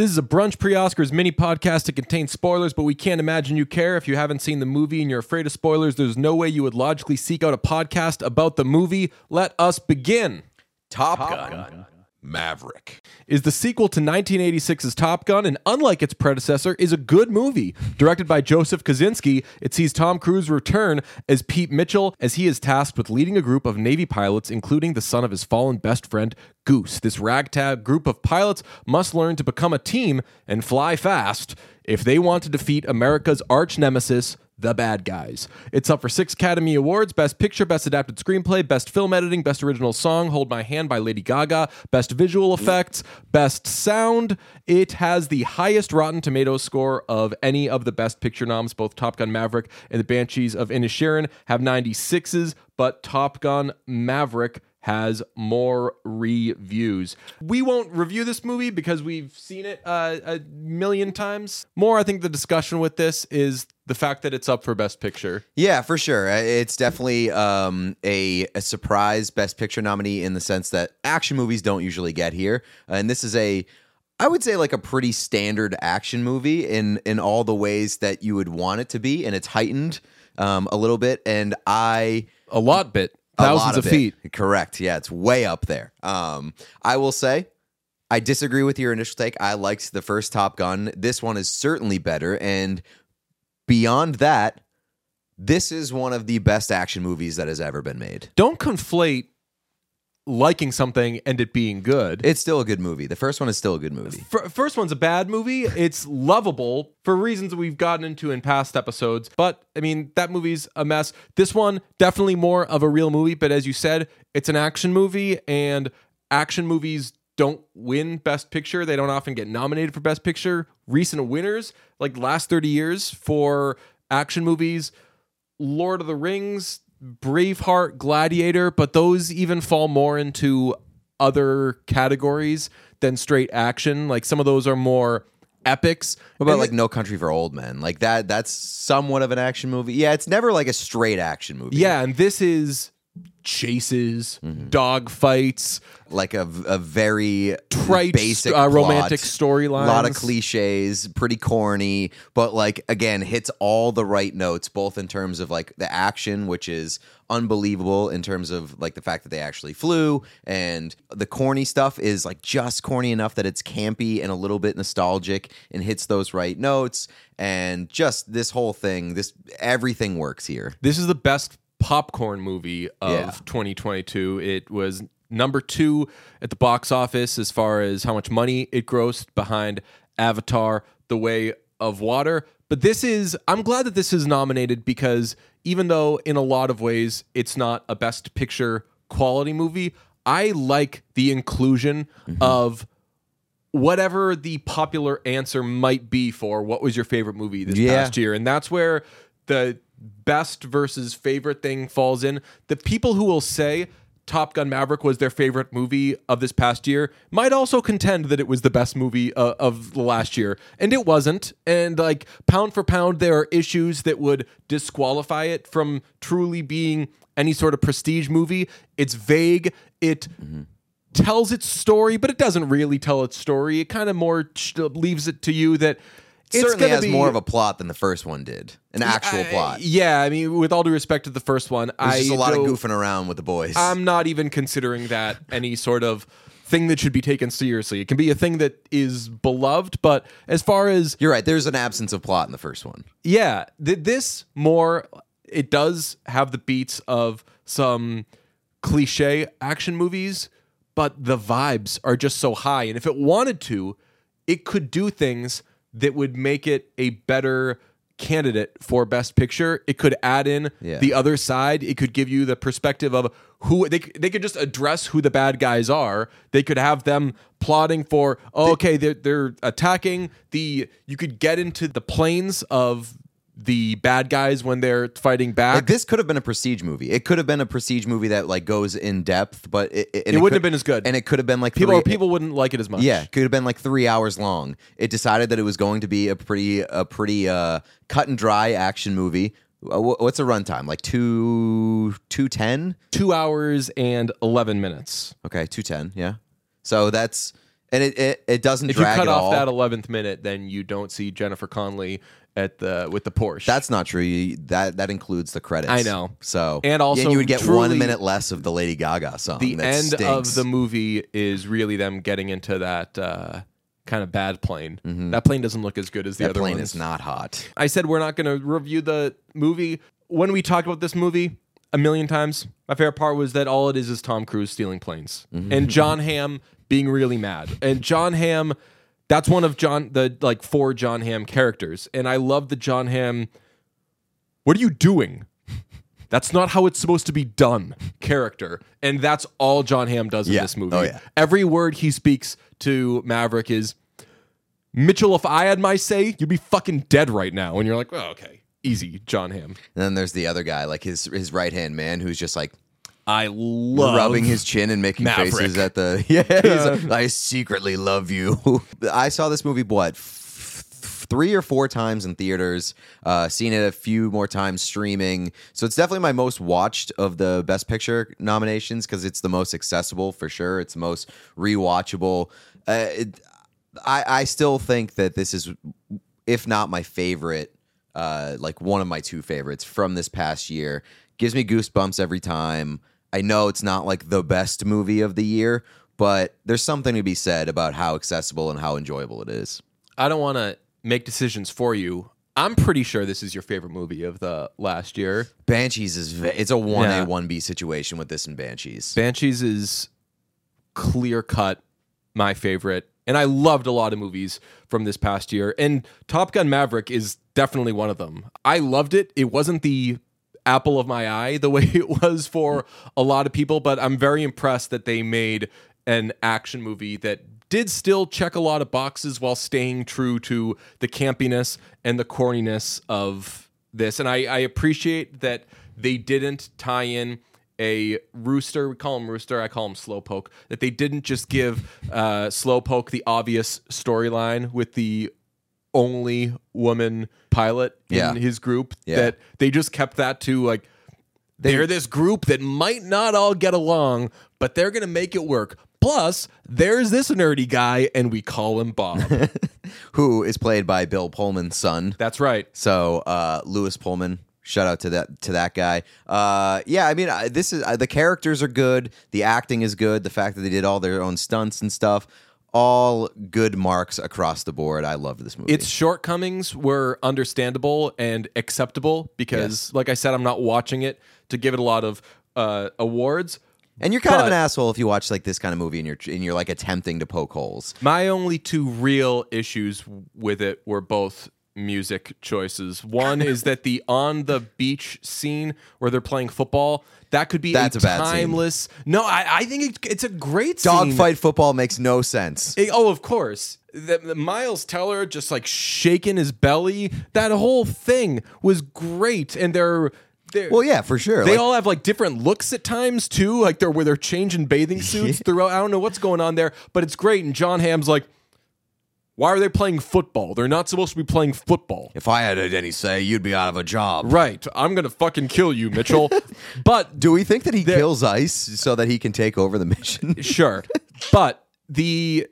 This is a brunch pre Oscars mini podcast that contains spoilers, but we can't imagine you care. If you haven't seen the movie and you're afraid of spoilers, there's no way you would logically seek out a podcast about the movie. Let us begin. Top, Gun. Maverick. Is the sequel to 1986's Top Gun, and unlike its predecessor, is a good movie. Directed by Joseph Kosinski, it sees Tom Cruise return as Pete Mitchell as he is tasked with leading a group of Navy pilots, including the son of his fallen best friend, Goose. This ragtag group of pilots must learn to become a team and fly fast if they want to defeat America's arch nemesis, the Bad Guys. It's up for six Academy Awards Best Picture, Best Adapted Screenplay, Best Film Editing, Best Original Song, Hold My Hand by Lady Gaga, Best Visual Effects, Best Sound. It has the highest Rotten Tomatoes score of any of the Best Picture noms. Both Top Gun Maverick and The Banshees of Inisherin have 96s, but Top Gun Maverick has more reviews. We won't review this movie because we've seen it uh, a million times. More, I think the discussion with this is the fact that it's up for Best Picture. Yeah, for sure. It's definitely um, a, a surprise Best Picture nominee in the sense that action movies don't usually get here. And this is a, I would say, like a pretty standard action movie in in all the ways that you would want it to be, and it's heightened um, a little bit. And I A lot bit. a Thousands lot of it. feet. Correct. Yeah, it's way up there. Um, I will say, I disagree with your initial take. I liked the first Top Gun. This one is certainly better, and beyond that, this is one of the best action movies that has ever been made. Don't conflate liking something and it being good. It's still a good movie. The first one is still a good movie. Fir- first one's a bad movie. It's lovable for reasons we've gotten into in past episodes. But I mean, that movie's a mess. This one, definitely more of a real movie. But as you said, it's an action movie, and action movies don't win Best Picture. They don't often get nominated for Best Picture. Recent winners, like last 30 years for action movies, Lord of the Rings, Braveheart, Gladiator, but those even fall more into other categories than straight action. Like some of those are more epics. What about And like No Country for Old Men? Like that. That's somewhat of an action movie. Yeah, it's never like a straight action movie. yeah, and this is chases, Mm-hmm. dog fights, like a, a very Trite, basic uh, romantic storyline, a lot of cliches, pretty corny, but like again hits all the right notes, both in terms of like the action, which is unbelievable in terms of like the fact that they actually flew, and the corny stuff is like just corny enough that it's campy and a little bit nostalgic and hits those right notes, and just this whole thing, this everything works here. This is the best popcorn movie of Yeah. 2022. It was number two at the box office as far as how much money it grossed behind Avatar, The Way of Water. But this is, I'm glad that this is nominated because even though in a lot of ways it's not a best picture quality movie, I like the inclusion mm-hmm. of whatever the popular answer might be for what was your favorite movie this Yeah. past year. And that's where the best versus favorite thing falls in. The people who will say Top Gun Maverick was their favorite movie of this past year might also contend that it was the best movie uh, of the last year. And it wasn't. And like pound for pound, there are issues that would disqualify it from truly being any sort of prestige movie. It's vague. It tells its story, but it doesn't really tell its story. It kind of more leaves it to you that it's Certainly has be, more of a plot than the first one did, an actual I- plot. Yeah, I mean, with all due respect to the first one, There's I just a lot of goofing around with the boys. I'm not even considering that any sort of thing that should be taken seriously. It can be a thing that is beloved, but as far as You're right. There's an absence of plot in the first one. yeah, th- this more it does have the beats of some cliche action movies, but the vibes are just so high. And if it wanted to, it could do things that would make it a better candidate for best picture. It could add in Yeah. the other side. It could give you the perspective of who they they could just address who the bad guys are. They could have them plotting for oh, okay, they're they're attacking the you could get into the planes of the bad guys when they're fighting back. Like this could have been a prestige movie. It could have been a prestige movie that like goes in depth, but it, it, It wouldn't could- have been as good. And it could have been like people three, people wouldn't like it as much. Yeah, could have been like three hours long. It decided that it was going to be a pretty a pretty uh, cut and dry action movie. Uh, What's a runtime? Like two two ten? two hours and eleven minutes. Okay, two ten. Yeah. So that's and it it, it doesn't If you cut off all. that 11th minute, then you don't see Jennifer Connelly at the with the Porsche. That's not true. You, that that includes the credits. I know. So And also you would get truly- one minute less of the Lady Gaga song. the end of the movie is really them getting into that uh, kind of bad plane. That plane doesn't look as good as the Mm-hmm. that other plane ones. is not hot. I said we're not going to review the movie. When we talk about this movie a million times, my favorite part was that all it is is Tom Cruise stealing planes Mm-hmm. and Jon Hamm being really mad. And Jon Hamm, that's one of John the like four Jon Hamm characters, and I love the Jon Hamm. What are you doing? That's not how it's supposed to be done. Character, and that's all Jon Hamm does in Yeah. this movie. Oh, yeah. Every word he speaks to Maverick is Mitchell, if I had my say, you'd be fucking dead right now. And you're like, oh, okay. Easy, Jon Hamm. And then there's the other guy, like his his right hand man, who's just like I love rubbing his chin and making Maverick. faces at the yeah. He's like, I secretly love you. I saw this movie what three or four times in theaters. Uh, seen it a few more times streaming. So it's definitely my most watched of the Best Picture nominations because it's the most accessible for sure. It's the most rewatchable. Uh, it, I I still think that this is, if not my favorite, uh, like one of my two favorites from this past year. Gives me goosebumps every time. I know it's not like the best movie of the year, but there's something to be said about how accessible and how enjoyable it is. I don't want to make decisions for you. I'm pretty sure this is your favorite movie of the last year. Banshees is it's a one. A one B situation with this and Banshees. Banshees is clear cut my favorite. And I loved a lot of movies from this past year. And Top Gun Maverick is definitely one of them. I loved it. It wasn't the apple of my eye the way it was for a lot of people, but I'm very impressed that they made an action movie that did still check a lot of boxes while staying true to the campiness and the corniness of this. And I, I appreciate that they didn't tie in a rooster. We call him rooster. I call him slowpoke. That they didn't just give uh, slowpoke the obvious storyline with the only woman pilot in Yeah. his group. Yeah. That they just kept that to like they're this group that might not all get along, but they're gonna make it work. Plus, there's this nerdy guy, and we call him Bob. Who is played by Bill Pullman's son. That's right. So uh, Lewis Pullman, shout out to that to that guy. Uh, yeah, I mean, I, this is uh, the characters are good, the acting is good, the fact that they did all their own stunts and stuff, all good marks across the board. I loved this movie. Its shortcomings were understandable and acceptable because, like I said, I'm not watching it to give it a lot of uh, awards. and you're kind of an asshole if you watch like this kind of movie and you're and you're like attempting to poke holes. My only two real issues with it were both music choices. One is that the on the beach scene where they're playing football that could be That's a a timeless. No, I, I think it, it's a great scene. Dogfight football makes no sense. Eh, oh, of course. The, the Miles Teller just like shaking his belly. That whole thing was great, and they're. they're Well, yeah, for sure. they Like, all have like different looks at times too, like they're where they're changing bathing suits throughout. I don't know what's going on there, but it's great. And Jon Hamm's like, why are they playing football? They're not supposed to be playing football. if I had any say, you'd be out of a job. Right. I'm gonna fucking kill you, Mitchell. but Do we think that he kills Ice so that he can take over the mission? sure. But the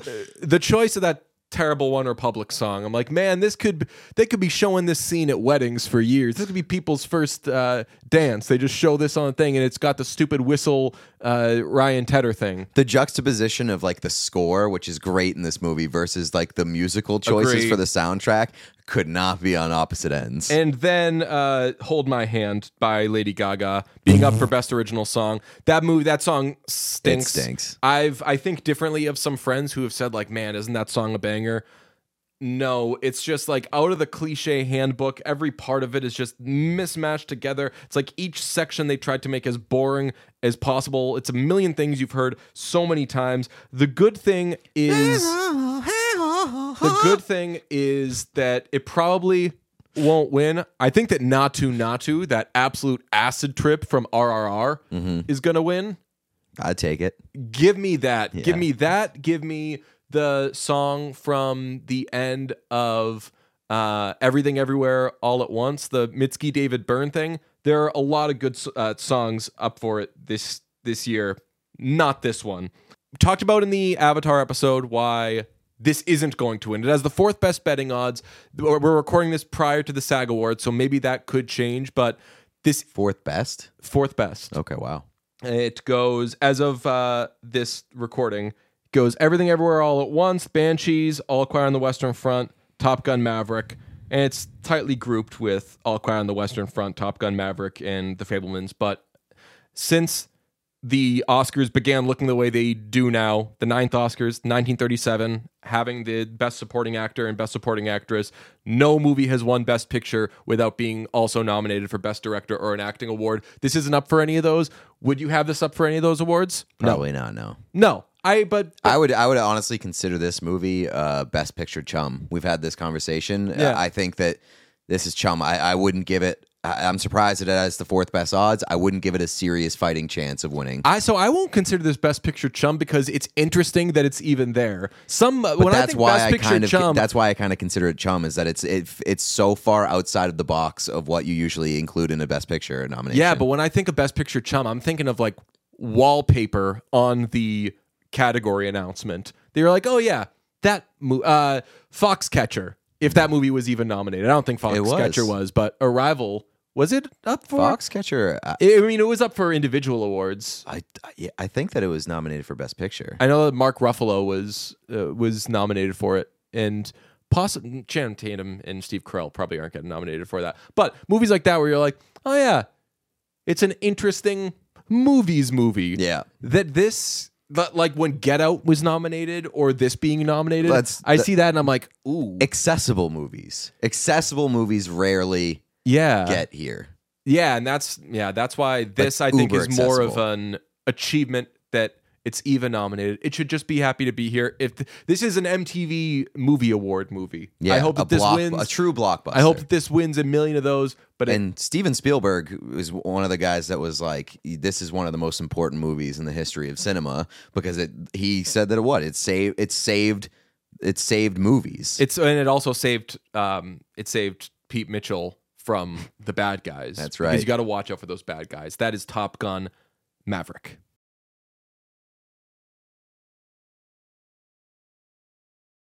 uh, the choice of that terrible OneRepublic song, I'm like, man, this could they could be showing this scene at weddings for years. This could be people's first uh, dance. They just show this on a thing, and it's got the stupid whistle uh, Ryan Tedder thing. the juxtaposition of like the score, which is great in this movie, versus like the musical choices Agreed. for the soundtrack, could not be on opposite ends. And then uh, "Hold My Hand" by Lady Gaga being up for best original song. That movie, that song stinks. It stinks. I've I think differently of some friends who have said like, "Man, isn't that song a banger?" No, it's just like out of the cliche handbook. Every part of it is just mismatched together. It's like each section they tried to make as boring as possible. It's a million things you've heard so many times. The good thing is the good thing is that it probably won't win. I think that Naatu Naatu, that absolute acid trip from RRR, mm-hmm. is going to win. I'd take it. Give me that. Give me that. Give me the song from the end of uh, Everything Everywhere All at Once, the Mitski David Byrne thing. There are a lot of good uh, songs up for it this this year. Not this one. talked about in the Avatar episode why this isn't going to win. It has the fourth best betting odds. We're we're recording this prior to the SAG Awards, so maybe that could change, but this Fourth best. fourth best. Okay, wow. It goes as of uh, this recording goes everything everywhere all at once. Banshees, All Quiet on the Western Front, Top Gun Maverick, and it's tightly grouped with All Quiet on the Western Front, Top Gun Maverick, and The Fabelmans. But since the Oscars began looking the way they do now, the ninth Oscars, 1937, having the Best Supporting Actor and Best Supporting Actress, no movie has won Best Picture without being also nominated for Best Director or an acting award. This isn't up for any of those. Would you have this up for any of those awards? Probably not. No. No. I but uh, I would I would honestly consider this movie uh, best picture chum. We've had this conversation. Uh, yeah. I think that this is chum. I, I wouldn't give it. I, I'm surprised that it has the fourth best odds. I wouldn't give it a serious fighting chance of winning. I so I won't consider this Best Picture chum because it's interesting that it's even there. Some uh, but when I think why Best I Picture kind of chum, that's why I kind of consider it chum is that it's it, it's so far outside of the box of what you usually include in a best picture nomination. yeah. But when I think of Best Picture chum, I'm thinking of like wallpaper on the category announcement. They were like, oh yeah, that mo- uh, Foxcatcher. If that movie was even nominated, I don't think was. Foxcatcher was, but Arrival was it up for? Foxcatcher. I, I mean, it was up for individual awards. I yeah, I think that it was nominated for best picture. I know that Mark Ruffalo was uh, was nominated for it, and possibly Channing Tatum and Steve Carell probably aren't getting nominated for that. But movies like that, where you're like, oh yeah, it's an interesting movies movie. Yeah. that this. But like when Get Out was nominated, or this being nominated, That's- I that- see that and I'm like, ooh, accessible movies. Accessible movies rarely yeah, get here. Yeah, and that's yeah, that's why this I think uber is more of accessible. an achievement that it's even nominated. It should just be happy to be here. If th- this is an MTV Movie Award movie, Yeah, I hope that this block- wins. a true blockbuster. I hope that this wins a million of those. But it, and Steven Spielberg was one of the guys that was like, "This is one of the most important movies in the history of cinema," because it. He said that it what it saved. It saved. It saved movies. it's and it also saved um it saved Pete Mitchell from the bad guys. That's right. Because you got to watch out for those bad guys. That is Top Gun Maverick.